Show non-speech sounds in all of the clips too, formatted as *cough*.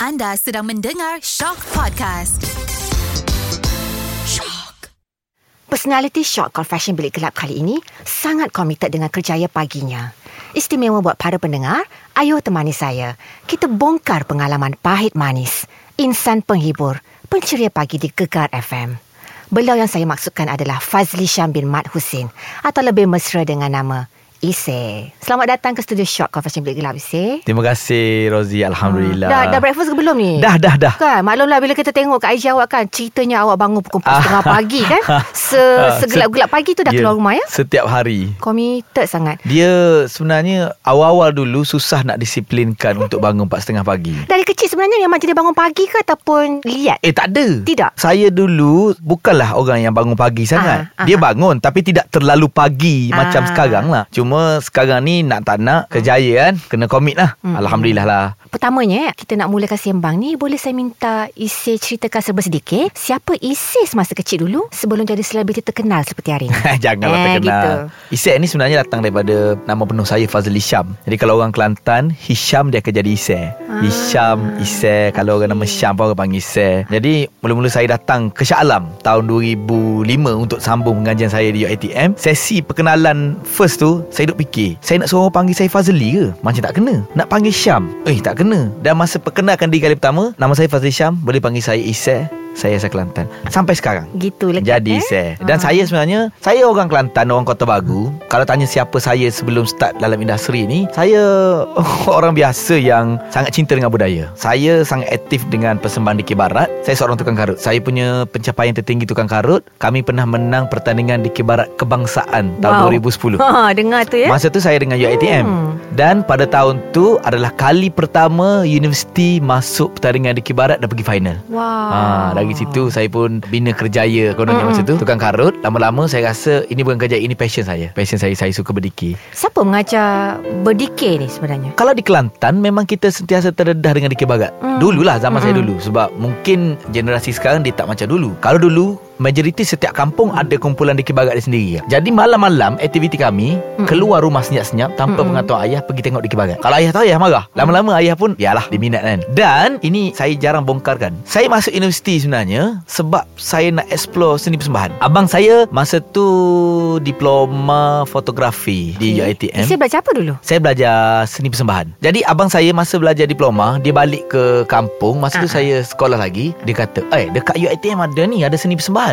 Anda sedang mendengar Shock Podcast. Shock. Personality Shock Confession Bilik Gelap kali ini sangat komited dengan kerjaya paginya. Istimewa buat para pendengar, ayo temani saya. Kita bongkar pengalaman pahit manis. Insan penghibur, penceria pagi di Gegar FM. Beliau yang saya maksudkan adalah Fazli Syam bin Mat Husin atau lebih mesra dengan nama Ise. Selamat datang ke studio Shock Confession Bilik Gelap, Ise. Terima kasih Rozi Alhamdulillah Dah, dah breakfast ke belum ni? Dah dah dah Kan, maklumlah bila kita tengok kat IG awak kan, ceritanya awak bangun pukul 4 *laughs* setengah pagi kan. Se, Ah, segelap-gelap pagi tu dah Ya, keluar rumah ya? Setiap hari Committed sangat. Dia sebenarnya Awal-awal dulu Susah nak disiplinkan *laughs* Untuk bangun 4.30 pagi Dari kecil sebenarnya memang jadi bangun pagi ke ataupun liat? Eh tak ada Tidak? Saya dulu Bukanlah orang yang bangun pagi sangat Ah, Dia aha. bangun Tapi tidak terlalu pagi Macam Ah. sekarang lah Cuma sekarang ni Nak tak nak Kejaya kan Kena komit lah. Hmm. Alhamdulillah lah. Pertamanya, kita nak mulakan sembang ni, boleh saya minta Isi ceritakan serba sedikit siapa Isi semasa kecil dulu sebelum jadi selebriti terkenal seperti hari ini? *laughs* Janganlah Eh, terkenal. gitu. Isek ni sebenarnya datang daripada Nama penuh saya Fazli Syam. Jadi kalau orang Kelantan Hisham dia akan jadi Isek Ah. Hisham Isek Kalau orang nama Syam pun orang panggil Isek Jadi mula-mula saya datang ke Shah Alam Tahun 2005 Untuk sambung pengajian saya di UiTM Sesi perkenalan first tu Saya duk fikir Saya nak suruh orang panggil saya Fazli ke? Macam tak kena. Nak panggil Syam? Eh tak kena. Dan masa perkenalkan diri kali pertama Nama saya Fazli Syam. Boleh panggil saya Isek Saya asal Kelantan Sampai sekarang Gitu lekat jadi eh? saya Dan Ah. saya sebenarnya Saya orang Kelantan Orang Kota Baru Kalau tanya siapa saya Sebelum start dalam industri ni Saya *laughs* Orang biasa yang Sangat cinta dengan budaya Saya sangat aktif Dengan persembahan Dikir Barat Saya seorang tukang karut Saya punya pencapaian tertinggi tukang karut Kami pernah menang Pertandingan Dikir Barat Kebangsaan Tahun Wow. 2010 *laughs* Ha, dengar tu ya? Masa tu saya dengan UiTM Hmm. Dan pada tahun tu Adalah kali pertama Universiti masuk pertandingan Dikir Barat Dan pergi final Wow. Ha, dari situ saya pun bina kerjaya kononnya Mm-mm. masa tu tukang karut. Lama-lama saya rasa ini bukan kerja ini passion saya. Passion saya saya suka berdikir. Siapa mengajar berdikir ni sebenarnya? Kalau di Kelantan memang kita sentiasa terdedah dengan dikir barat. Mm. Dululah zaman saya Mm-mm. dulu sebab mungkin generasi sekarang dia tak macam dulu. Kalau dulu majoriti setiap kampung ada kumpulan dikir barat dia sendiri. Jadi malam-malam aktiviti kami Mm-mm. keluar rumah senyap-senyap tanpa Mm-mm. pengetahuan ayah pergi tengok dikir barat. Kalau ayah tahu ayah marah. Lama-lama ayah pun biarlah dia minat kan. Dan ini saya jarang bongkarkan. Saya masuk universiti sebenarnya sebab saya nak explore seni persembahan. Abang saya masa tu diploma fotografi di UiTM. Isi belajar apa dulu? Saya belajar seni persembahan. Jadi abang saya masa belajar diploma, dia balik ke kampung. Masa tu Ah. saya sekolah lagi. Dia kata, "Eh, dekat UiTM ada ni, ada seni persembahan.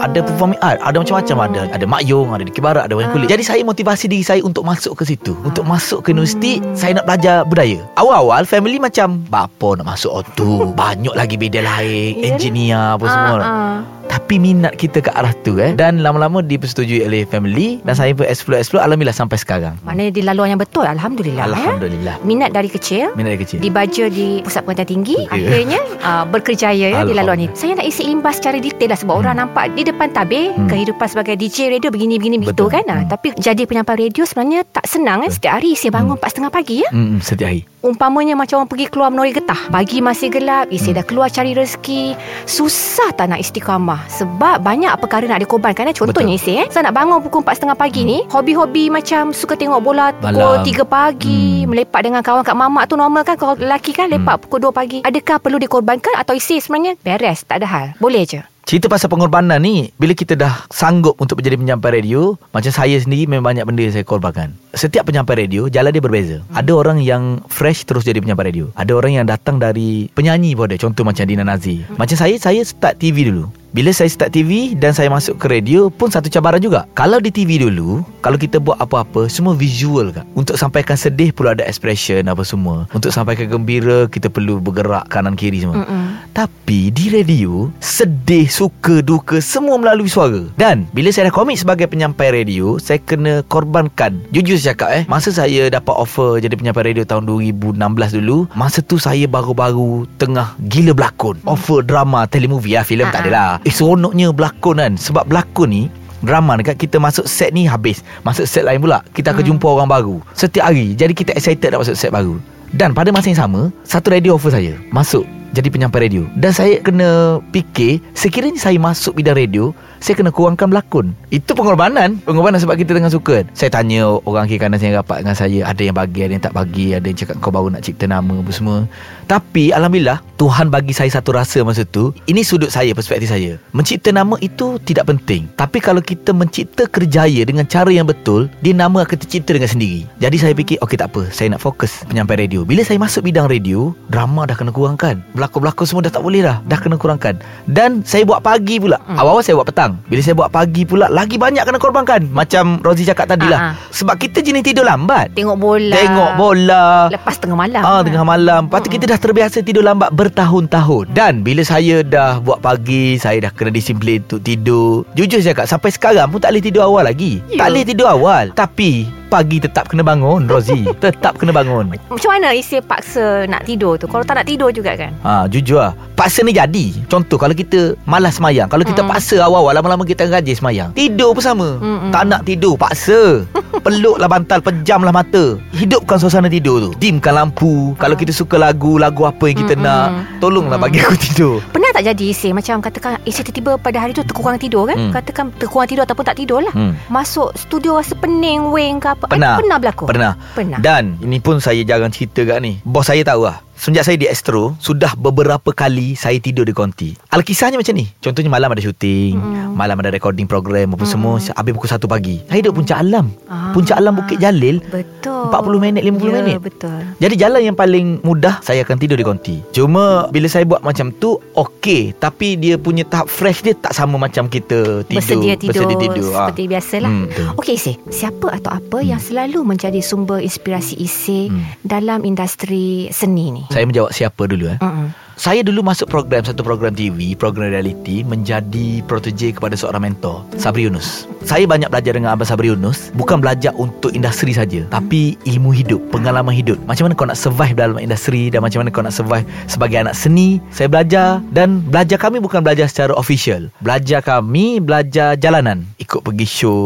Ada performing art, ada macam-macam ada. Ada makyong, ada dikir barat, ada wayang kulit." Jadi saya motivasi diri saya untuk masuk ke situ. Untuk masuk ke universiti, saya nak belajar budaya. Awal-awal family macam, "Bapa nak masuk auto, *laughs* banyak lagi bidang lain, engineer apa semua." Ah, ah. Tapi minat kita ke arah tu eh Dan lama-lama dipersetujui oleh family Dan saya pun explore-explore Alhamdulillah sampai sekarang Maknanya di laluan yang betul Alhamdulillah ya? Alhamdulillah Minat dari kecil Minat dari kecil dibaca di pusat pengajian tinggi Ya. akhirnya *laughs* uh, berkerjaya ya di laluan ini. Alhamdulillah. Saya nak isi imbas secara detail lah sebab Hmm. orang nampak di depan tabir Hmm. kehidupan sebagai DJ radio begini-begini begitu kan. Ah, Hmm. Tapi jadi penyampai radio sebenarnya tak senang kan. Betul. Setiap hari isi bangun Hmm. 4.30 pagi ya. Hmm, setiap hari. Umpamanya macam orang pergi keluar menori getah. Pagi masih gelap, isi Hmm. dah keluar cari rezeki. Susah tak nak istiqamah sebab banyak perkara nak dikorbankan eh. Contohnya isi eh. Saya nak bangun pukul 4.30 pagi ni, hobi-hobi macam suka tengok bola pukul Malam. 3 pagi, Hmm. melepak dengan kawan kat mamak tu normal kan kalau lelaki kan lepak Hmm. pukul 2 pagi. Adakah perlu dikorbankan atau isi sebenarnya beres, tak ada hal. Boleh je. Cerita pasal pengorbanan ni Bila kita dah sanggup untuk menjadi penyampai radio Macam saya sendiri memang banyak benda yang saya korbankan Setiap penyampai radio Jalan dia berbeza Ada orang yang fresh terus jadi penyampai radio Ada orang yang datang dari penyanyi pun ada Contoh macam Dina Nazi Macam saya, saya start TV dulu bila saya start TV dan saya masuk ke radio pun satu cabaran juga. Kalau di TV dulu, kalau kita buat apa-apa, semua visual kan. Untuk sampaikan sedih perlu ada expression apa semua. Untuk sampaikan gembira, kita perlu bergerak kanan kiri semua. Mm-mm. Tapi di radio Sedih, suka, duka Semua melalui suara Dan bila saya dah komit sebagai penyampai radio Saya kena korbankan Jujur saya cakap eh Masa saya dapat offer Jadi penyampai radio tahun 2016 dulu Masa tu saya baru-baru Tengah gila berlakon Offer drama telemovie lah Filem tak Ah, ada lah Eh seronoknya berlakon kan? Sebab berlakon ni Drama dekat kita masuk set ni habis. Masuk set lain pula Kita akan Hmm. jumpa orang baru. Setiap hari Jadi kita excited nak masuk set baru. Dan pada masa yang sama Satu radio offer saya Masuk jadi penyampai radio. Dan saya kena fikir Sekiranya saya masuk bidang radio Saya kena kurangkan berlakon. Itu pengorbanan. Pengorbanan sebab kita tengah suka. Saya tanya orang kiri kanan saya rapat dengan saya. Ada yang bagi, ada yang tak bagi. Ada yang cakap kau baru nak cipta nama apa semua. Tapi Alhamdulillah Tuhan bagi saya satu rasa masa tu. Ini sudut saya, perspektif saya. Mencipta nama itu tidak penting. Tapi kalau kita mencipta kerjaya Dengan cara yang betul Dia nama akan tercipta dengan sendiri. Jadi saya fikir Okey tak apa. Saya nak fokus penyampai radio. Bila saya masuk bidang radio Drama dah kena kurangkan. Berlakon-berlakon semua dah tak boleh dah. Dah kena kurangkan. Dan saya buat pagi pula. Hmm. Awal-awal saya buat petang Bila saya buat pagi pula Lagi banyak kena korbankan. Macam Rozi cakap tadi Ah, lah ah. Sebab kita jenis tidur lambat. Tengok bola. Tengok bola. Lepas tengah malam. Ah tengah malam. Lepas tu kita dah terbiasa tidur lambat bertahun-tahun. Dan bila saya dah buat pagi Saya dah kena disiplin untuk tidur. Jujur saya cakap Sampai sekarang pun tak boleh tidur awal lagi. Ya. Tak boleh tidur awal. Tapi pagi tetap kena bangun Rozi. *laughs* Tetap kena bangun. Macam mana isi paksa nak tidur tu? Kalau tak nak tidur juga kan? Ha, jujur lah. Paksa ni jadi. Contoh kalau kita malas semayang Kalau kita Mm. paksa awal-awal Lama-lama kita rajin semayang. Tidur pun sama. Mm-mm. Tak nak tidur Paksa *laughs* Peluklah bantal Pejamlah mata. Hidupkan suasana tidur tu. Dimkan lampu. Kalau kita suka lagu Lagu apa yang kita Mm-mm. nak Tolonglah Mm. bagi aku tidur. Pernah tak jadi isi Macam katakan Isi tiba-tiba pada hari tu Terkurang tidur kan? Hmm. Katakan terkurang tidur Ataupun tak tidur lah. Hmm. Masuk studio rasa pening Weng ke apa. Pernah. Ada Pernah berlaku? Pernah. Pernah. Dan ini pun saya jarang cerita kat ni. Bos saya tahu lah Semenjak saya di Astro Sudah beberapa kali Saya tidur di konti Alkisahnya macam ni Contohnya malam ada syuting Mm. Malam ada recording program Apa Mm. semua Habis pukul 1 pagi Saya duduk puncak alam Ah. Puncak alam Bukit Jalil Betul 40 minit, 50 ya, minit. betul Jadi jalan yang paling mudah Saya akan tidur di konti Cuma Bila saya buat macam tu Okey Tapi dia punya tahap fresh dia Tak sama macam kita tidur Bersedia tidur, Bersedia tidur ah. Seperti biasalah Hmm, betul. Okey Isi Siapa atau apa Yang selalu menjadi sumber inspirasi Isi Hmm. Dalam industri seni ni Saya menjawab siapa dulu eh. Mm-mm. Saya dulu masuk program Satu program TV Program reality Menjadi protege kepada seorang mentor Sabri Yunus Saya banyak belajar dengan Abang Sabri Yunus Bukan belajar untuk industri saja Tapi ilmu hidup Pengalaman hidup Macam mana kau nak survive dalam industri Dan macam mana kau nak survive Sebagai anak seni Saya belajar Dan belajar kami bukan belajar secara official Belajar kami Belajar jalanan Ikut pergi show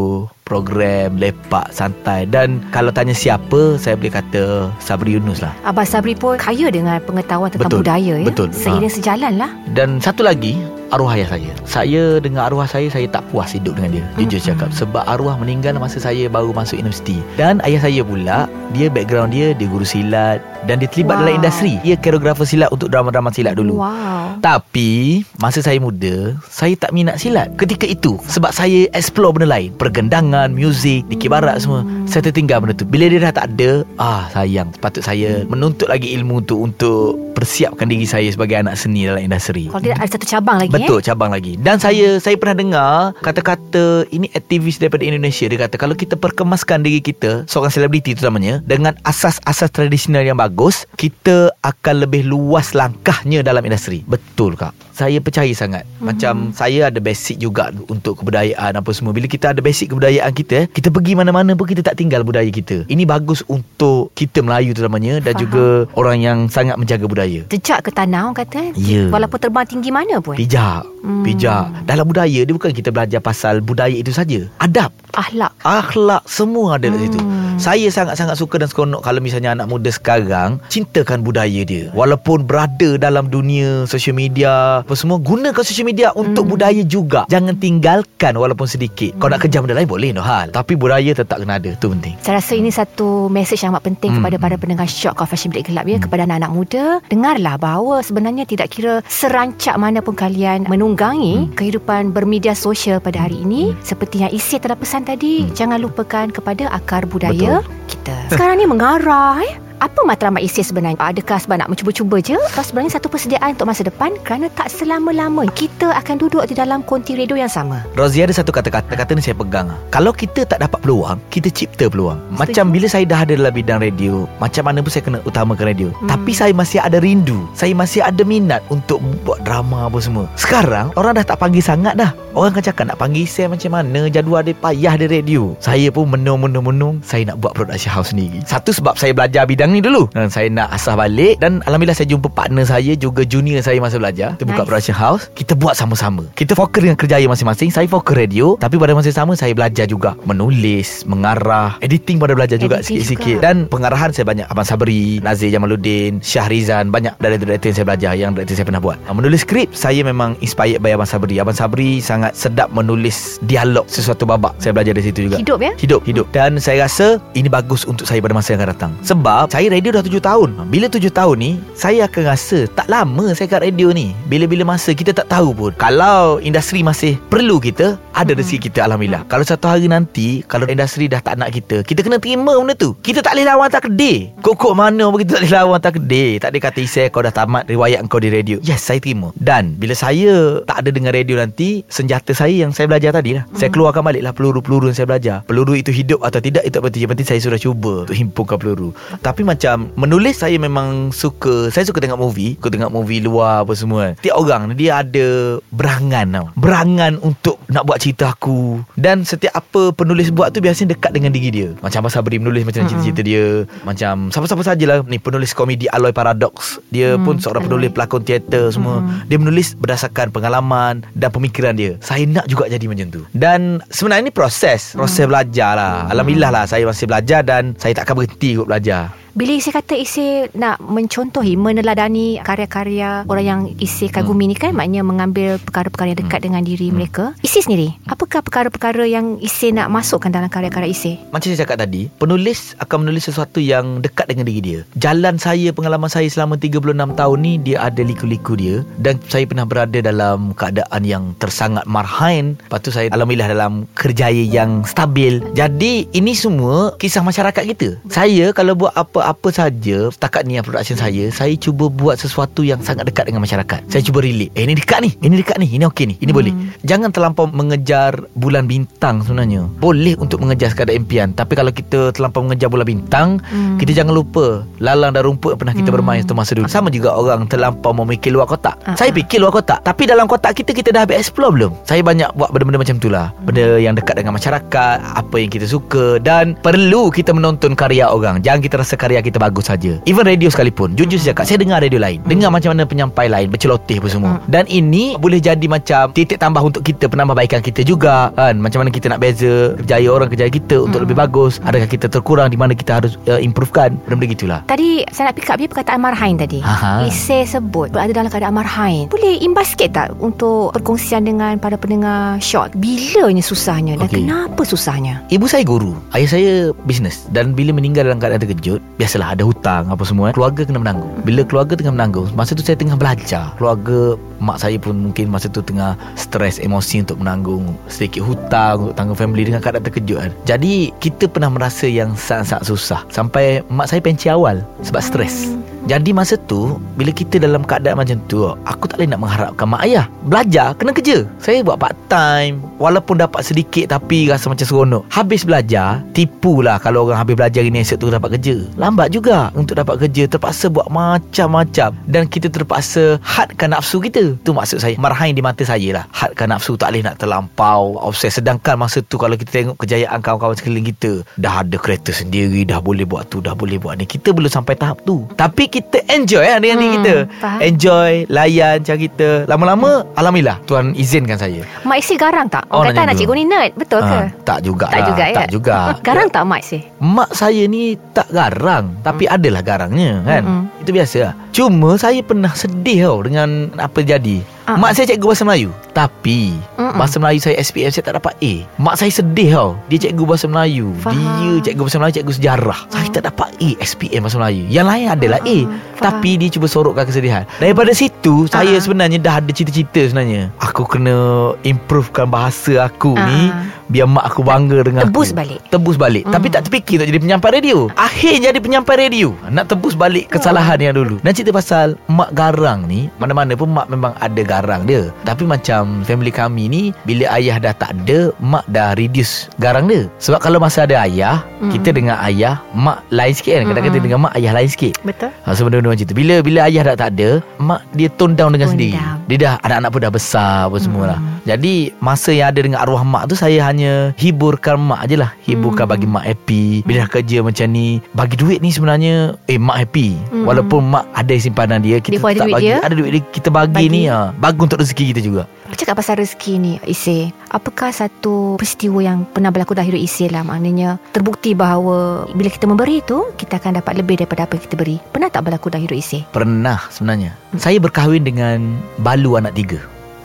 program lepak santai dan kalau tanya siapa saya boleh kata Sabri Yunus lah Abang Sabri pun kaya dengan pengetahuan tentang Betul, budaya ya. betul. Seiring Ha. sejalan lah. Dan satu lagi Arwah ayah saya. Saya dengan arwah saya Saya tak puas hidup dengan dia. Jujur Mm-mm. cakap Sebab arwah meninggal Masa saya baru masuk universiti. Dan ayah saya pula Dia background dia Dia guru silat Dan dia terlibat Wow. dalam industri. Dia koreografer silat Untuk drama-drama silat dulu. Wow. tapi Masa saya muda Saya tak minat silat. Ketika itu Sebab saya explore benda lain. Pergendangan Muzik Dikir barat semua. Saya tertinggal benda tu. Bila dia dah tak ada Ah sayang. Patut saya Menuntut lagi ilmu tu Untuk Persiapkan diri saya Sebagai anak seni dalam industri. Kalau tidak ada satu cabang lagi Betul eh. cabang lagi Dan saya Saya pernah dengar Kata-kata Ini aktivis daripada Indonesia Dia kata Kalau kita perkemaskan diri kita Seorang selebriti terutamanya Dengan asas-asas tradisional yang bagus Kita akan lebih luas langkahnya Dalam industri Betul kak Saya percaya sangat Macam Saya ada basic juga Untuk kebudayaan Apa semua Bila kita ada basic kebudayaan kita Kita pergi mana-mana pun Kita tak tinggal budaya kita Ini bagus untuk Kita Melayu terutamanya Dan Faham. juga Orang yang sangat menjaga budaya Jejak ke tanah orang kata. Ya. Walaupun terbang tinggi mana pun. Pijak Hmm. Pijak Dalam budaya Dia bukan kita belajar pasal Budaya itu saja. Adab. Akhlak. Akhlak Semua ada kat situ. Hmm. Saya sangat-sangat suka dan seronok Kalau misalnya anak muda sekarang Cintakan budaya dia. Walaupun berada dalam dunia Social media Apa semua Gunakan social media Untuk Hmm. budaya juga. Jangan tinggalkan Walaupun sedikit. Kau nak kerja benda lain Boleh no hal. Tapi budaya tetap kena ada. Itu penting. Saya rasa ini satu mesej yang amat penting Hmm. kepada para pendengar Shock Confession Bilik Gelap ya kepada anak-anak muda. Dengarlah bahawa sebenarnya tidak kira serancak mana pun kalian menunggangi Hmm. kehidupan bermedia sosial pada hari ini. Seperti yang isi telah pesan tadi jangan lupakan kepada akar budaya kita. Sekarang ni mengarah eh apa matlamat isi sebenarnya? Adakah sebab nak mencuba-cuba je? Atau sebenarnya satu persediaan untuk masa depan? Kerana tak selama-lama kita akan duduk di dalam konti radio yang sama. Rozi ada satu kata-kata Kata ni saya pegang Kalau kita tak dapat peluang Kita cipta peluang Macam bila saya dah ada dalam bidang radio Macam mana pun saya kena utamakan radio Hmm. Tapi saya masih ada rindu Saya masih ada minat Untuk buat drama apa semua Sekarang Orang dah tak panggil sangat dah Orang akan cakap Nak panggil saya macam mana Jadual dia payah di radio Saya pun menung-menung-menung Saya nak buat production house sendiri Satu sebab saya belajar bidang Yang ni dulu. Dan saya nak asah balik Dan Alhamdulillah saya jumpa partner saya Juga junior saya masa belajar. Kita buka Nice. production house. Kita buat sama-sama. Kita fokus dengan kerjaya masing-masing. Saya fokus radio. Tapi pada masa yang sama Saya belajar juga Menulis Mengarah Editing pada belajar juga Editing Sikit-sikit. Juga. Dan pengarahan saya banyak. Abang Sabri Nazir Jamaluddin Syahrizan Banyak director-director yang saya belajar Yang director saya pernah buat. Ah, Menulis skrip Saya memang inspired by Abang Sabri. Abang Sabri sangat sedap menulis dialog Sesuatu babak. Saya belajar dari situ juga. Hidup ya? Hidup Hidup. Dan saya rasa Ini bagus untuk saya pada masa yang akan datang. Sebab Saya radio dah 7 tahun. Bila 7 tahun ni Saya akan rasa Tak lama saya kat radio ni. Bila-bila masa Kita tak tahu pun. Kalau industri masih Perlu kita Ada rezeki kita Alhamdulillah. Kalau satu hari nanti Kalau industri dah tak nak kita Kita kena terima benda tu. Kita tak boleh lawan tak kedai. Kokok mana pun kita tak boleh lawan tak kedai. Tak ada kata Isai kau dah tamat Riwayat kau di radio. Yes saya terima. Dan bila saya Tak ada dengan radio nanti Senjata saya yang saya belajar tadi lah. Saya keluarkan balik lah Peluru-peluru yang saya belajar. Peluru itu hidup atau tidak Itu penting Yang penting saya sudah cuba Untuk himpunkan peluru. Tapi macam Menulis saya memang suka Saya suka tengok movie Suka tengok movie luar apa semua Tiap orang Dia ada Berangan tau. Berangan untuk Nak buat cerita aku. Dan setiap apa penulis buat tu Biasanya dekat dengan diri dia. Macam Abang Sabri menulis Macam cerita-cerita dia. Macam Siapa-siapa sajalah. Ni penulis komedi Aloy Paradox. Dia pun seorang penulis Pelakon teater semua. Dia menulis berdasarkan pengalaman Dan pemikiran dia. Saya nak juga jadi macam tu. Dan sebenarnya ni proses. Proses belajar lah. Alhamdulillah lah Saya masih belajar Dan saya tak akan berhenti untuk belajar. Bila Isi kata Isi nak mencontohi Meneladani karya-karya Orang yang Isi kagumi ni kan? Maknanya mengambil perkara-perkara yang dekat dengan diri mereka. Isi sendiri? Apakah perkara-perkara yang Isi nak masukkan dalam karya-karya Isi? Macam saya cakap tadi Penulis akan menulis sesuatu yang dekat dengan diri dia. Jalan saya, pengalaman saya selama 36 tahun ni Dia ada liku-liku dia. Dan saya pernah berada dalam keadaan yang tersangat marhain. Lepas tu saya Alhamdulillah dalam kerjaya yang stabil. Jadi ini semua kisah masyarakat kita. Saya kalau buat apa-apa saja Setakat ni yang production saya Saya cuba buat sesuatu yang sangat dekat dengan masyarakat. Saya cuba relate. Eh ini dekat ni, ini dekat ni, ini okey ni, ini boleh. Jangan terlampau mengejar bulan bintang sebenarnya. Boleh untuk mengejar sekadar impian Tapi kalau kita terlampau mengejar bulan bintang Hmm. Kita jangan lupa Lalang dan rumput pernah kita bermain satu masa dulu. Sama juga orang terlampau memikir luar kotak. Ah, Saya fikir luar kotak Tapi dalam kotak kita Kita dah habis explore belum? Saya banyak buat benda-benda macam tu lah. Benda yang dekat dengan masyarakat Apa yang kita suka Dan perlu kita menonton karya orang. Jangan kita rasa karya kita bagus saja. Even radio sekalipun Jujur saya cakap Saya dengar radio lain Dengar macam mana penyampai lain Berceloteh apa semua. Dan ini boleh jadi macam Titik tambah untuk kita Penambahbaikan kita juga kan? Macam mana kita nak beza Kerjaya orang kerjaya kita Untuk lebih bagus Adakah kita terkurang Di mana kita harus uh, improvekan Benda-benda gitulah Tadi saya nak pick up dia perkataan marhain tadi. Aha. Isi sebut berada dalam keadaan marhain. Boleh imbas sikit tak untuk perkongsian dengan para pendengar short? Bilanya susahnya dan Okey. kenapa susahnya? Ibu saya guru Ayah saya bisnes Dan bila meninggal dalam keadaan terkejut Biasalah ada hutang apa semua Keluarga kena menanggung Bila keluarga tengah menanggung Masa tu saya tengah belajar Keluarga Mak saya pun mungkin masa tu tengah Stres emosi untuk menanggung Sedikit hutang Untuk tanggung family Dengan keadaan terkejut kan. Jadi kita pernah merasa yang sangat-sangat susah. Sampai mak saya penci awal Sebab stres jadi masa tu Bila kita dalam keadaan macam tu Aku tak boleh nak mengharapkan mak ayah. Belajar Kena kerja. Saya buat part time Walaupun dapat sedikit Tapi rasa macam seronok. Habis belajar Tipulah Kalau orang habis belajar ini Esok tu dapat kerja. Lambat juga Untuk dapat kerja Terpaksa buat macam-macam. Dan kita terpaksa Hadkan nafsu kita. Tu maksud saya. Marhain di mata saya lah. Hadkan nafsu Tak boleh nak terlampau. Obses Sedangkan masa tu Kalau kita tengok kejayaan Kawan-kawan sekeliling kita Dah ada kereta sendiri Dah boleh buat tu Dah boleh buat ni. Kita belum sampai tahap tu. Tapi kita enjoy lah Dengan diri Hmm, kita faham. Enjoy Layan cerita Lama-lama Alhamdulillah Tuhan izinkan saya Mak Isi garang tak? Oh, Orang nak kata anak cikgu ni nerd. Betul ke? Ah, Tak juga tak lah juga ya? Tak juga *laughs* Garang tak Mak Isi? Mak saya ni tak garang Tapi adalah garangnya kan Mm-mm. Itu biasa lah Cuma saya pernah sedih tau Dengan apa jadi Ah. Mak saya cikgu bahasa Melayu Tapi Mm-mm. Bahasa Melayu saya SPM Saya tak dapat A Mak saya sedih tau Dia cikgu bahasa Melayu Faham. Dia cikgu bahasa Melayu Cikgu sejarah Saya tak dapat A SPM bahasa Melayu Yang lain adalah A Ah, faham. Tapi dia cuba sorokkan kesedihan Daripada situ Saya Ah. sebenarnya dah ada cita-cita sebenarnya Aku kena Improvekan bahasa aku ni Ah. Biar mak aku bangga dengan Tebus aku balik. Tebus balik Hmm. Tapi tak terfikir nak jadi penyampai radio Akhir jadi penyampai radio Nak tebus balik kesalahan yang dulu Dan cerita pasal Mak garang ni Mana-mana pun mak memang ada garang dia Tapi macam family kami ni Bila ayah dah tak ada Mak dah reduce garang dia Sebab kalau masa ada ayah Hmm. Kita dengan ayah Mak lain sikit kan Kadang-kadang Hmm. dengan mak Ayah lain sikit Betul. Ha, so macam tu Bila bila ayah dah tak ada Mak dia tone down dengan Tone sendiri down. Dia dah Anak-anak pun dah besar Apa semua lah Hmm. Jadi Masa yang ada dengan arwah mak tu Saya hanya sebenarnya hiburkan mak je lah. Hiburkan Hmm. bagi mak happy. Bila dah kerja macam ni, bagi duit ni sebenarnya eh mak happy. Hmm. Walaupun mak ada simpanan dia, kita Before ada tak bagi. dia, Ada duit dia, kita bagi, bagi. ni ha. Bagus untuk rezeki kita juga. Cakap pasal rezeki ni Ise Apakah satu peristiwa yang Pernah berlaku dalam hidup Ise lah Maknanya Terbukti bahawa Bila kita memberi tu Kita akan dapat lebih daripada apa yang kita beri Pernah tak berlaku dalam hidup Ise? Pernah sebenarnya. Saya berkahwin dengan balu anak tiga.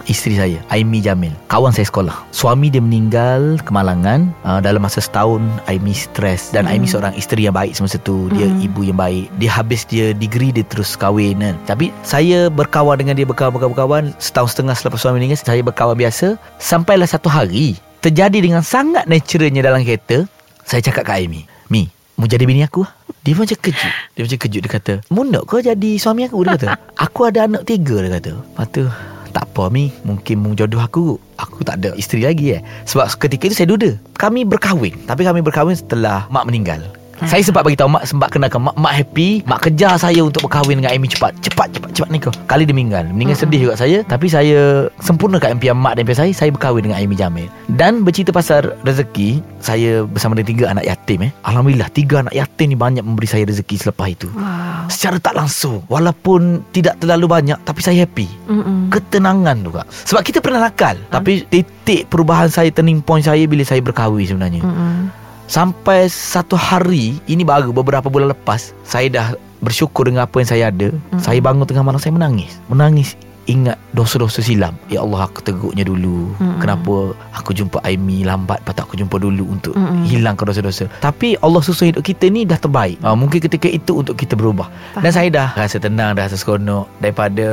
Isteri saya, Aimi Jamil. Kawan saya sekolah. Suami dia meninggal kemalangan. Uh, dalam masa setahun, Aimi stres. Dan Hmm. Aimi seorang isteri yang baik semasa tu. Dia Hmm. ibu yang baik. Dia habis dia degree, dia terus kahwin kan. Tapi saya berkawan dengan dia, berkawan, berkawan, berkawan. Setahun setengah selepas suami meninggal, saya berkawan biasa. Sampailah satu hari, terjadi dengan sangat naturalnya dalam kereta. Saya cakap ke Aimi, Mi, Mu jadi bini aku lah." Dia macam kejut Dia macam kejut Dia kata Mu nak kau jadi suami aku Dia kata *laughs* Aku ada anak tiga Dia kata Lepas tu Tak apa Mi. Mungkin mu jodoh aku Aku tak ada isteri lagi eh. Sebab ketika itu saya duda. Kami berkahwin. Tapi kami berkahwin setelah Mak meninggal saya sempat bagi tahu mak sempat kenalkan mak mak happy mak kejar saya untuk berkahwin dengan Amy. Cepat cepat cepat cepat ni kau kali dia meninggal. Meninggal Mm-mm. sedih juga saya. Tapi saya sempurnakan impian mak dan impian saya. Saya berkahwin dengan Amy Jamil. Dan bercerita pasal rezeki saya bersama dengan tiga anak yatim eh. Alhamdulillah tiga anak yatim ni banyak memberi saya rezeki selepas itu. Wow. Secara tak langsung walaupun tidak terlalu banyak tapi saya happy. Mm-mm. ketenangan juga sebab kita pernah nakal tapi titik perubahan saya turning point saya bila saya berkahwin sebenarnya. Mm-mm. Sampai satu hari Ini baru beberapa bulan lepas Saya dah bersyukur dengan apa yang saya ada. Mm. Saya bangun tengah malam Saya menangis. Menangis Ingat dosa-dosa silam. Ya Allah aku teruknya dulu. Mm-mm. Kenapa aku jumpa Aimi lambat Patut aku jumpa dulu Untuk Mm-mm. hilangkan dosa-dosa. Tapi Allah susun hidup kita ni Dah terbaik. Ha, Mungkin ketika itu Untuk kita berubah. Dan saya dah rasa tenang Dah rasa seronok. Daripada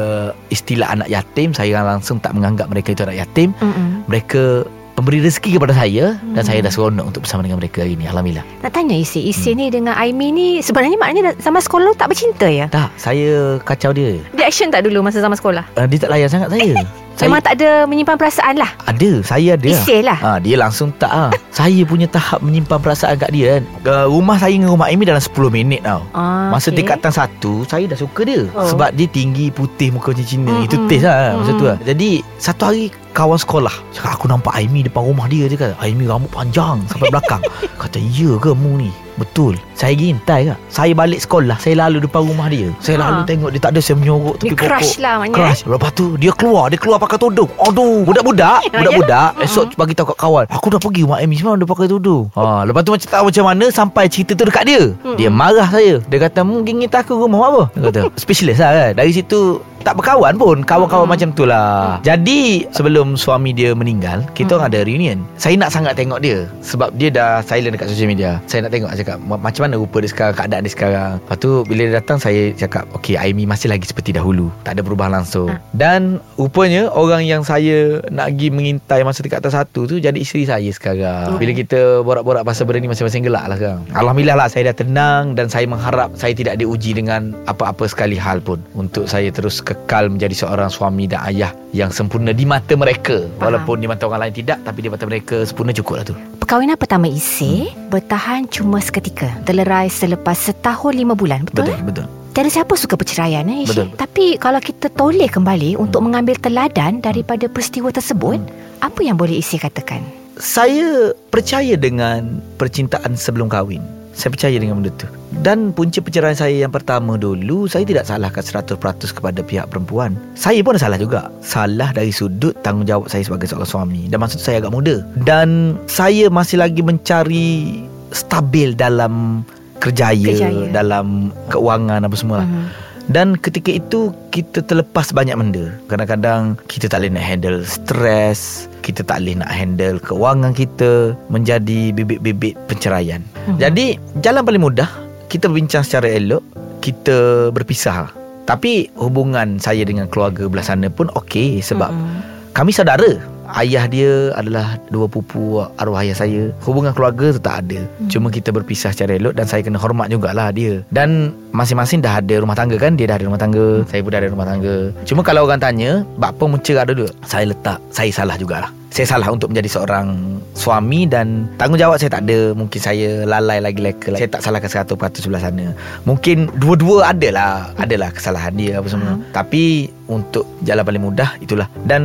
istilah anak yatim Saya langsung tak menganggap mereka itu anak yatim. Mm-mm. Mereka Pemberi rezeki kepada saya Dan Hmm. saya dah seronok Untuk bersama dengan mereka hari ini Alhamdulillah Nak tanya Ise Ise ni dengan Aimi ni Sebenarnya maknanya Sama sekolah tak bercinta ya? Tak, saya kacau dia. Dia action tak dulu Masa sama sekolah? Uh, dia tak layan sangat saya. *laughs* saya Memang tak ada menyimpan perasaan lah ada, saya ada. Ise lah Ha, dia langsung tak ah. *laughs* saya punya tahap menyimpan perasaan kat dia kan. Uh, rumah saya dengan rumah Amy dalam 10 minit tau. ah, Masa okay. tingkatan satu Saya dah suka dia Oh. Sebab dia tinggi Putih muka macam Cina Mm-mm. Itu taste lah Masa tu lah Jadi Satu hari Kawan sekolah Cakap aku nampak Aimi depan rumah dia Dia kata Aimi rambut panjang Sampai belakang *laughs* Kata ya ke mu ni Betul. Saya gintai kak. Saya balik sekolah Saya lalu depan rumah dia. Saya lalu Ha. tengok Dia tak ada Saya menyorok Dia tepi crush pokok. lah maknanya Crush. Lepas tu Dia keluar Dia keluar pakai tudung. Aduh Budak-budak *laughs* Ya, Budak-budak. Ya. Esok bagi tahu kat kawan Aku dah pergi rumah Amy Semalam dia pakai tudung. Ha, Lepas tu macam tahu macam mana Sampai cerita tu dekat dia. Dia marah saya. Dia kata Mungkin kita aku rumah apa? Dia kata Speechless lah kan. Dari situ tak berkawan pun Kawan-kawan Hmm. macam tu lah. Jadi Sebelum suami dia meninggal Kita orang ada reunion. Saya nak sangat tengok dia. Sebab dia dah silent dekat social media. Saya nak tengok Cakap "Ma- macam mana rupa dia sekarang Keadaan dia sekarang? Lepas tu bila dia datang Saya cakap Okay Aimi masih lagi seperti dahulu. Tak ada perubahan langsung. Ah. Dan rupanya Orang yang saya Nak pergi mengintai Masa tingkatan satu tu Jadi isteri saya sekarang. Oh. Bila kita borak-borak Pasal benda ni Masing-masing gelak lah sekarang. Alhamdulillah lah Saya dah tenang Dan saya mengharap Saya tidak diuji dengan Apa-apa sekali hal pun. Untuk saya terus kekal Menjadi seorang suami dan ayah Yang sempurna di mata mereka Faham. Walaupun di mata orang lain tidak Tapi di mata mereka Sempurna cukup lah tu Perkahwinan pertama Ise Bertahan cuma seketika Terlerai selepas setahun lima bulan Betul? Betul Betul Tiada siapa suka perceraian eh? Betul. Tapi kalau kita toleh kembali Untuk mengambil teladan Daripada peristiwa tersebut Apa yang boleh Ise katakan? Saya percaya dengan percintaan sebelum kahwin. Saya percaya dengan benda tu. Dan punca perceraian saya yang pertama dulu, saya tidak salahkan 100% kepada pihak perempuan. Saya pun salah juga. Salah dari sudut tanggungjawab saya sebagai seorang suami. Dan maksud saya agak muda. Dan saya masih lagi mencari stabil dalam kerjaya, Kerjaya. dalam keuangan apa semua. Mhm. Dan ketika itu kita terlepas banyak benda. Kadang-kadang kita tak boleh nak handle stres, kita tak boleh nak handle keuangan kita menjadi bibit-bibit penceraian. Mhm. Jadi jalan paling mudah kita berbincang secara elok, kita berpisah. Tapi hubungan saya dengan keluarga belah sana pun okey sebab Mhm. kami saudara. Ayah dia adalah dua pupu arwah ayah saya. Hubungan keluarga tu tak ada. Hmm. Cuma kita berpisah secara elok dan saya kena hormat jugalah dia. Dan masing-masing dah ada rumah tangga kan? Dia dah ada rumah tangga, saya pun dah ada rumah tangga. Cuma kalau orang tanya, bapa mencerah dulu. Saya letak, saya salah jugalah. Saya salah untuk menjadi seorang suami Dan tanggungjawab saya tak ada Mungkin saya lalai lagi leka Saya tak salahkan 100% sebelah sana Mungkin dua-dua adalah Adalah kesalahan dia apa semua Hmm. Tapi untuk jalan paling mudah itulah Dan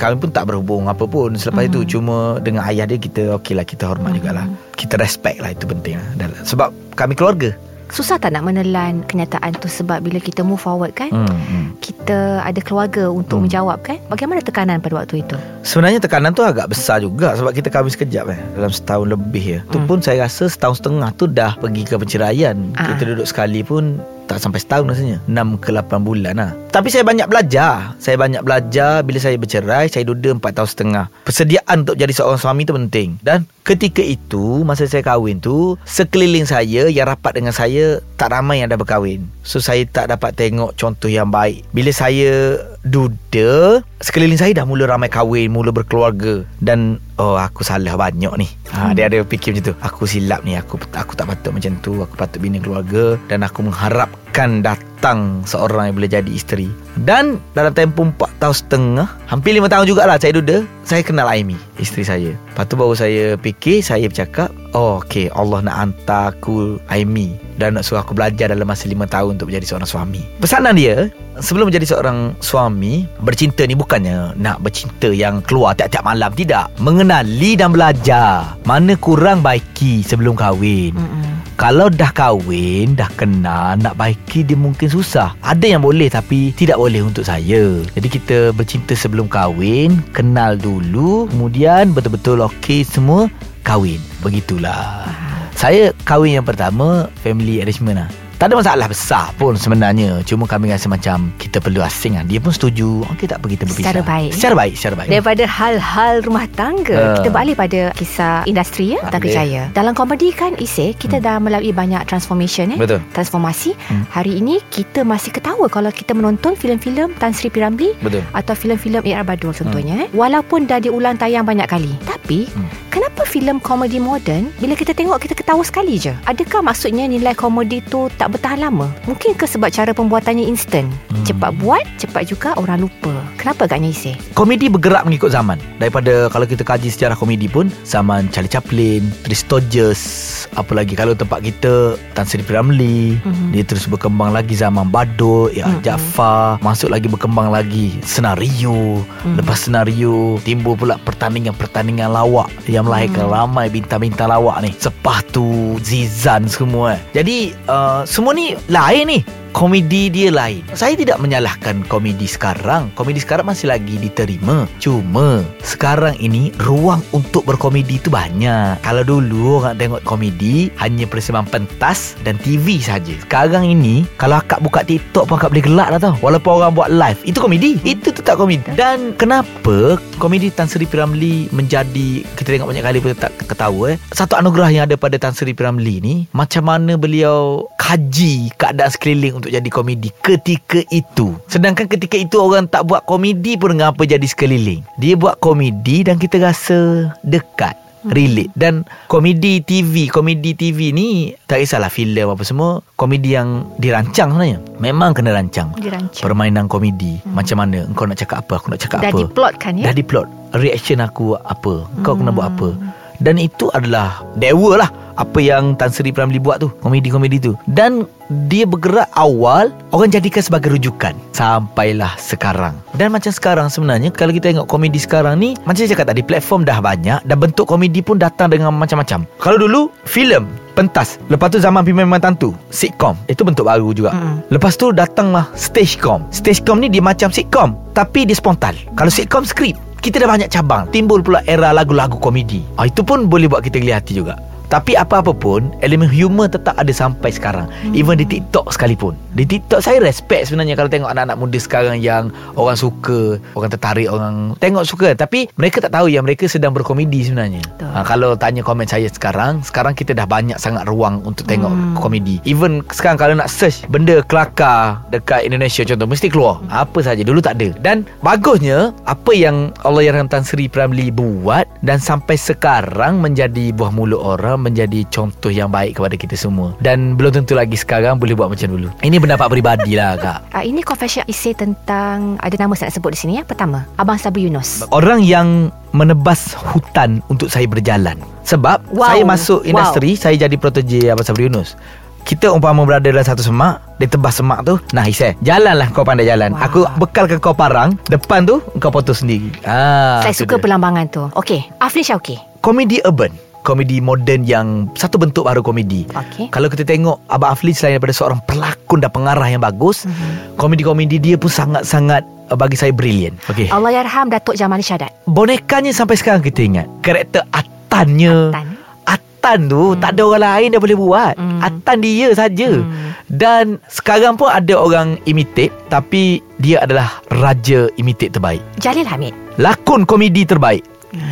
kami pun tak berhubung apa pun Selepas Hmm. itu cuma dengan ayah dia kita Okey lah kita hormat jugalah Kita respect lah itu penting lah Sebab kami keluarga Susah tak nak menelan kenyataan tu sebab bila kita move forward kan hmm, hmm. kita ada keluarga untuk Hmm. menjawab kan bagaimana tekanan pada waktu itu Sebenarnya tekanan tu agak besar juga Sebab kita kahwin sekejap eh Dalam setahun lebih ya Tu Hmm. pun saya rasa setahun setengah tu dah pergi ke perceraian Ah. Kita duduk sekali pun tak sampai setahun rasanya. 6 ke 8 bulan lah. Tapi saya banyak belajar. Saya banyak belajar. Bila saya bercerai Saya duda 4 tahun setengah. Persediaan untuk jadi seorang suami tu penting. Dan ketika itu Masa saya kahwin tu Sekeliling saya Yang rapat dengan saya Tak ramai yang dah berkahwin. So saya tak dapat tengok contoh yang baik. Bila saya duda Sekeliling saya dah mula ramai kahwin Mula berkeluarga. Dan Oh aku salah banyak ni. Ha, Dia ada fikir macam tu. Aku silap ni. Aku aku tak patut macam tu. Aku patut bina keluarga. Dan aku mengharapkan datang Seorang yang boleh jadi isteri. Dan dalam tempoh 4 tahun setengah Hampir 5 tahun jugalah saya duda Saya kenal Aimi Isteri saya. Lepas tu baru saya fikir Saya bercakap Oh okay Allah nak hantar aku Aimi Dan nak suruh aku belajar Dalam masa 5 tahun Untuk menjadi seorang suami. Pesanan dia Sebelum menjadi seorang suami Bercinta ni bukannya Nak bercinta yang keluar Tiap-tiap malam Tidak. Mengenali dan belajar Mana kurang baiki Sebelum kahwin. Mm-mm. Kalau dah kahwin, dah kenal, nak baiki dia mungkin susah. Ada yang boleh tapi tidak boleh untuk saya. Jadi kita bercinta sebelum kahwin, kenal dulu, kemudian betul-betul okey semua, kahwin. Begitulah. Saya kahwin yang pertama family arrangement lah. Tak ada masalah besar pun sebenarnya. Cuma kami rasa macam kita perlu asing lah. Dia pun setuju. Okey tak apa kita berpisah. Secara baik. Secara baik, secara baik. Daripada hal-hal rumah tangga Ah. Kita beralih pada kisah industri ya Boleh. kerjaya Dalam komedi kan Ise Kita dah melalui banyak transformation eh Betul. Transformasi Hmm. Hari ini kita masih ketawa Kalau kita menonton filem-filem Tan Sri P. Ramlee Betul. Atau filem-filem A.R. Badul contohnya eh. Walaupun dah diulang tayang banyak kali Tapi Hmm. Kenapa filem komedi moden Bila kita tengok kita ketawa sekali je Adakah maksudnya nilai komedi tu tak bertahan lama Mungkin ke sebab cara pembuatannya instant Hmm. Cepat buat Cepat juga orang lupa Kenapa agaknya Ise? Komedi bergerak mengikut zaman Daripada kalau kita kaji sejarah komedi pun Zaman Charlie Chaplin Three Stooges Apa lagi Kalau tempat kita Tan Sri P. Ramlee Mhm. Dia terus berkembang lagi Zaman Badut Ya Mhm. Jaafar Masuk lagi berkembang lagi Senario Mhm. Lepas senario Timbul pula pertandingan-pertandingan lawak Yang melahirkan Mhm. ramai bintang-bintang lawak ni Sepatu Zizan semua Jadi uh, Semua ni lain ni komedi dia lain. Saya tidak menyalahkan komedi sekarang. Komedi sekarang masih lagi diterima. Cuma sekarang ini ruang untuk berkomedi tu banyak. Kalau dulu orang tengok komedi hanya persembahan pentas dan TV saja. Sekarang ini kalau akak buka TikTok pun akak boleh gelak dah tau. Walaupun orang buat live, itu komedi. Itu tetap komedi. Dan kenapa komedi Tan Sri P. Ramlee menjadi kita tengok banyak kali pun tak ketawa eh. Satu anugerah yang ada pada Tan Sri P. Ramlee ni macam mana beliau kaji keadaan sekeliling untuk jadi komedi ketika itu. Sedangkan ketika itu orang tak buat komedi pun dengan apa jadi sekeliling. Dia buat komedi dan kita rasa dekat relate. Dan komedi TV komedi TV ni tak kisahlah filem apa semua komedi yang dirancang sebenarnya. Memang kena rancang. Dirancang. permainan komedi. Macam mana? Engkau nak cakap apa? Aku nak cakap Dah apa? diplotkan ya? dah diplot. Reaction aku apa? Kau kena buat apa? Hmm. Dan itu adalah dewa lah apa yang Tan Sri Pramli buat tu komedi-komedi tu. Dan dia bergerak awal orang jadikan sebagai rujukan. Sampailah sekarang. Dan macam sekarang sebenarnya kalau kita tengok komedi sekarang ni macam saya cakap tadi platform dah banyak dan bentuk komedi pun datang dengan macam-macam. Kalau dulu filem pentas. Lepas tu zaman Pimpinan Tantu sitcom. Itu bentuk baru juga. Mm-mm. Lepas tu datanglah stagecom. Stagecom ni dia macam sitcom tapi dia spontan. Kalau sitcom skrip, kita dah banyak cabang. Timbul pula era lagu-lagu komedi. Ah itu pun boleh buat kita geli hati juga. Tapi apa-apa pun Elemen humor tetap ada sampai sekarang. Even di TikTok sekalipun. Di TikTok saya respect sebenarnya Kalau tengok anak-anak muda sekarang Yang orang suka Orang tertarik Orang tengok suka. Tapi mereka tak tahu Yang mereka sedang berkomedi sebenarnya. Betul. ha, Kalau tanya komen saya sekarang Sekarang kita dah banyak sangat ruang Untuk tengok Hmm. komedi. Even sekarang kalau nak search Benda kelakar Dekat Indonesia contoh Mesti keluar. Apa saja Dulu tak ada. Dan bagusnya Apa yang Allah yang Tan Sri Pramli buat Dan sampai sekarang Menjadi buah mulut orang menjadi contoh yang baik kepada kita semua dan belum tentu lagi sekarang boleh buat macam dulu. Ini pendapat peribadi lah kak. Uh, *laughs* ini confession isi tentang ada nama saya nak sebut di sini ya. Pertama, Abang Sabri Yunus. Orang yang menebas hutan untuk saya berjalan. Sebab Wow. saya masuk Wow. industri, saya jadi protege Abang Sabri Yunus. Kita umpama berada dalam satu semak Dia tebas semak tu Nah Isai Jalanlah kau pandai jalan Wah. Aku bekalkan kau parang Depan tu Kau potong sendiri ah, saya suka dia. perlambangan tu. Okey, Afrin Syauki. Komedi urban Komedi moden yang Satu bentuk baru komedi Okey. Kalau kita tengok Abang Afli selain daripada seorang pelakon dan pengarah yang bagus Mhm. Komedi-komedi dia pun sangat-sangat uh, Bagi saya brilian Okey Allahyarham Datuk Jamali Syadat. Bonekanya sampai sekarang kita ingat Karakter Atannya Tan. Atan tu hmm. tak ada orang lain yang boleh buat. Hmm. Atan dia saja. Hmm. Dan sekarang pun ada orang imitate tapi dia adalah raja imitate terbaik. Jalil Hamid. Lakon komedi terbaik.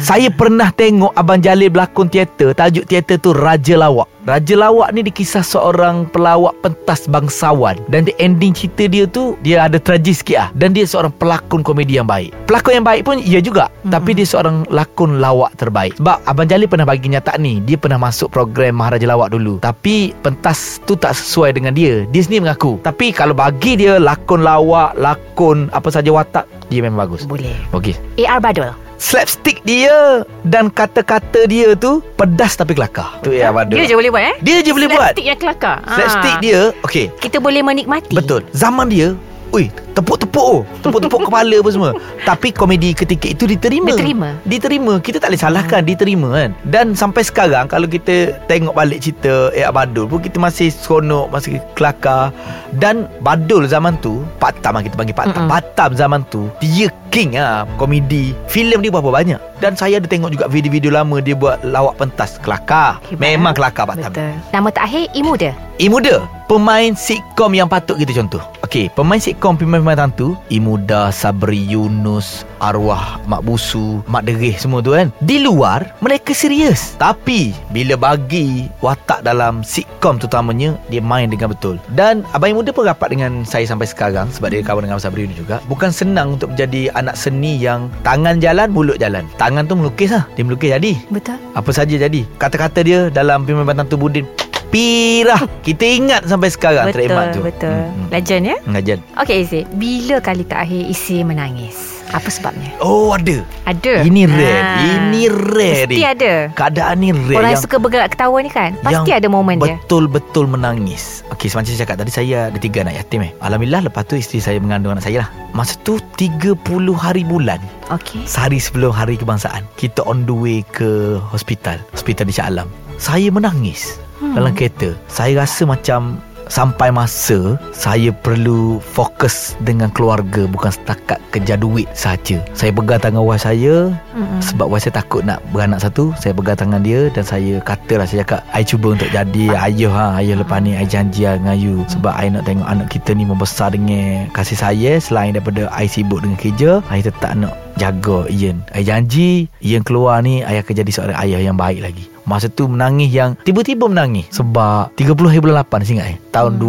Saya pernah tengok Abang Jalil berlakon teater. Tajuk teater tu Raja Lawak. Raja Lawak ni dikisah seorang pelawak pentas bangsawan. Dan the ending cerita dia tu Dia ada tragis sikit lah Dan dia seorang pelakon komedi yang baik. Pelakon yang baik pun ia juga. Mm-mm. Tapi dia seorang lakon lawak terbaik. Sebab Abang Jalil pernah bagi nyataan ni Dia pernah masuk program Maharaja Lawak dulu. Tapi pentas tu tak sesuai dengan dia. Dia sendiri mengaku. Tapi kalau bagi dia lakon lawak Lakon apa saja watak Dia memang bagus. Boleh. Okey. AR Badul. Slapstick dia dan kata-kata dia tu pedas tapi kelakar. Tu ya. Dia je boleh buat eh? Dia je boleh buat. Slapstick yang kelakar. Slapstick Ah. dia okey. Kita boleh menikmati. Betul. Zaman dia Ui, tepuk-tepuk oh. Tepuk-tepuk *laughs* kepala apa semua. Tapi komedi ketika itu diterima. Diterima. Diterima. Kita tak boleh salahkan Diterima kan. Dan sampai sekarang Kalau kita tengok balik cerita Eh Badul pun Kita masih seronok Masih kelakar. Dan Badul zaman tu Pak Tam lah kita panggil Pak Tam Mm-mm. Pak Tam zaman tu Dia king lah Komedi. Filem dia berapa banyak. Dan saya ada tengok juga Video-video lama Dia buat lawak pentas Kelakar. Hebat, Memang kelakar Pak Tam Betul. Nama terakhir Imuda. Imuda Pemain sitcom yang patut kita contoh. Okey Pemain sitcom Pemain-pemain tentu Imuda Sabri Yunus Arwah Mak Busu Mak Derih semua tu kan Di luar Mereka serius. Tapi Bila bagi Watak dalam sitcom terutamanya Dia main dengan betul. Dan Abang Imuda pun rapat dengan saya sampai sekarang Sebab dia kawan dengan Sabri Yunus juga. Bukan senang untuk menjadi anak seni yang Tangan jalan Mulut jalan. Tangan tu melukis lah. Dia melukis jadi. Betul. apa saja jadi. Kata-kata dia Dalam Pimpinan Tantu Budin Pirah Kita ingat sampai sekarang betul. Trademark tu Betul. Hmm, hmm. Legend ya. Ngajan Okey Izzy, bila kali terakhir Isi menangis? Apa sebabnya? Oh ada Ada. Ini rare Ah. Ini rare Mesti ni ada. Keadaan ni rare Orang yang suka bergerak ketawa ni kan Pasti ada momen dia Betul-betul menangis Okey macam saya cakap tadi Saya ada tiga anak yatim eh Alhamdulillah lepas tu isteri saya mengandung anak saya lah Masa tu 30 hari bulan Okey Sehari sebelum hari kebangsaan Kita on the way ke hospital Hospital di Shah Alam Saya menangis Hmm. dalam kereta. Saya rasa macam Sampai masa Saya perlu fokus dengan keluarga Bukan setakat kejar duit saja Saya pegang tangan wife saya Mm-mm. Sebab wife saya takut nak beranak satu Saya pegang tangan dia Dan saya katalah Saya cakap I cuba untuk jadi ayah ha, Ayah lepas ni I janji lah dengan you. Sebab I nak tengok anak kita ni Membesar dengan kasih saya Selain daripada I sibuk dengan kerja I tetap nak jaga Ian. I janji Ian keluar ni I akan jadi seorang ayah yang baik lagi Masa tu menangis yang Tiba-tiba menangis Sebab 30 hari bulan 8 Saya ingat eh. Tahun Hmm.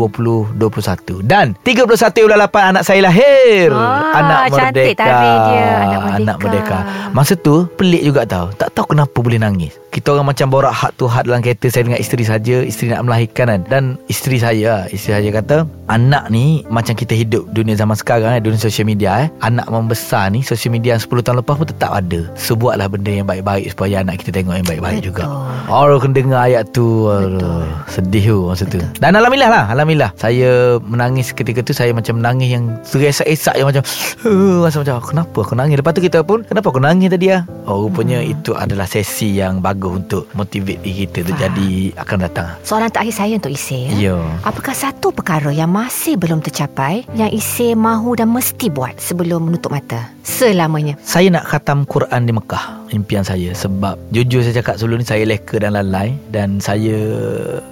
2021 Dan 31 bulan 8 Anak saya lahir. Ah, Anak cantik merdeka. tarikh dia, anak merdeka. Anak merdeka. Masa tu pelik juga tau. Tak tahu kenapa boleh nangis. Kita orang macam borak hak tu hak dalam kereta Saya dengan isteri saja. Isteri nak melahirkan kan. Dan isteri saya Isteri saya kata Anak ni Macam kita hidup Dunia zaman sekarang eh, Dunia sosial media eh. Anak membesar ni Sosial media yang 10 tahun lepas pun tetap ada. So buatlah benda yang baik-baik Supaya anak kita tengok yang baik-baik Betul. juga Orang kena dengar ayat tu aduh, Sedih tu masa tu. Dan Alhamdulillah lah Alhamdulillah. Saya menangis ketika tu Saya macam menangis yang Seresak-esak yang macam uh, Rasa macam Kenapa aku nangis? Lepas tu kita pun Kenapa aku nangis tadi lah Oh rupanya Hmm. itu adalah sesi yang bagus Untuk motivate diri kita tu. Jadi akan datang. Soalan terakhir saya untuk Isi ya. Ya Apakah satu perkara yang masih belum tercapai Yang Isi mahu dan mesti buat Sebelum menutup mata? Selamanya. Saya nak khatam Quran di Mekah Impian saya. Sebab Jujur saya cakap sebelum ni Saya leka dan lalai. Dan saya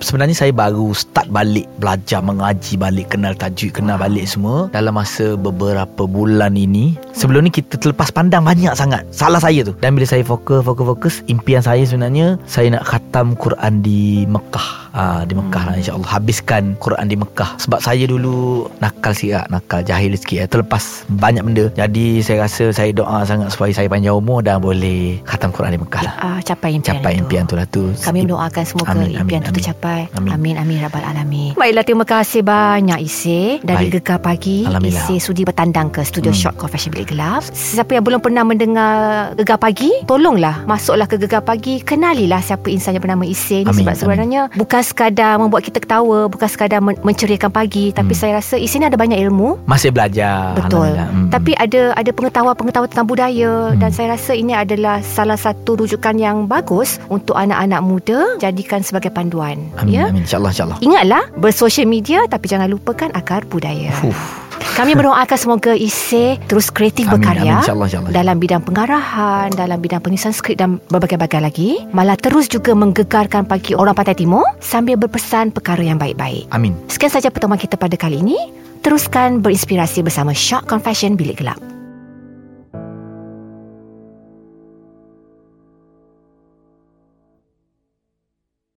Sebenarnya saya baru start balik Belajar mengaji balik Kenal tajwid Kenal balik semua Dalam masa beberapa bulan ini. Sebelum ni kita terlepas pandang banyak sangat. Salah saya tu. Dan bila saya fokus Fokus fokus Impian saya sebenarnya Saya nak khatam Quran di Mekah. Ah, di Mekah lah insyaAllah. Habiskan Quran di Mekah. Sebab saya dulu Nakal sikit lah. Nakal jahil sikit lah. Terlepas banyak benda. Jadi saya rasa Saya doa sangat Supaya saya panjang umur Dan boleh boleh khatam Quran di Mekah lah. uh, capai impian Capai itu. impian tu lah tu. Kami mendoakan semoga Amin, amin, impian itu amin. tercapai. Amin. Amin amin rabbal alamin. Baiklah terima kasih banyak Ise dari Baik. Gegar Pagi. Ise sudi bertandang ke studio Hmm. Short Confession Bilik Gelap. Siapa yang belum pernah mendengar Gegar Pagi, tolonglah masuklah ke Gegar Pagi, kenalilah siapa insan yang bernama Ise ni Amin, sebab sebenarnya bukan sekadar membuat kita ketawa, bukan sekadar men- menceriakan pagi, tapi Hmm. saya rasa Ise ni ada banyak ilmu Masih belajar. Betul. Hmm. Tapi ada ada pengetahuan-pengetahuan tentang budaya Hmm. dan saya rasa ini adalah salah satu rujukan yang bagus untuk anak-anak muda jadikan sebagai panduan. Amin, ya. amin. InsyaAllah, insyaAllah. Ingatlah bersosial media tapi jangan lupakan akar budaya. Fuh. Kami mendoakan semoga Ise terus kreatif Amin, berkarya amin. InsyaAllah, insyaAllah. dalam bidang pengarahan, dalam bidang penulisan skrip dan berbagai-bagai lagi. Malah terus juga menggegarkan pagi orang Pantai Timur sambil berpesan perkara yang baik-baik. Amin. Sekian saja pertemuan kita pada kali ini. Teruskan berinspirasi bersama Shock Confession Bilik Gelap.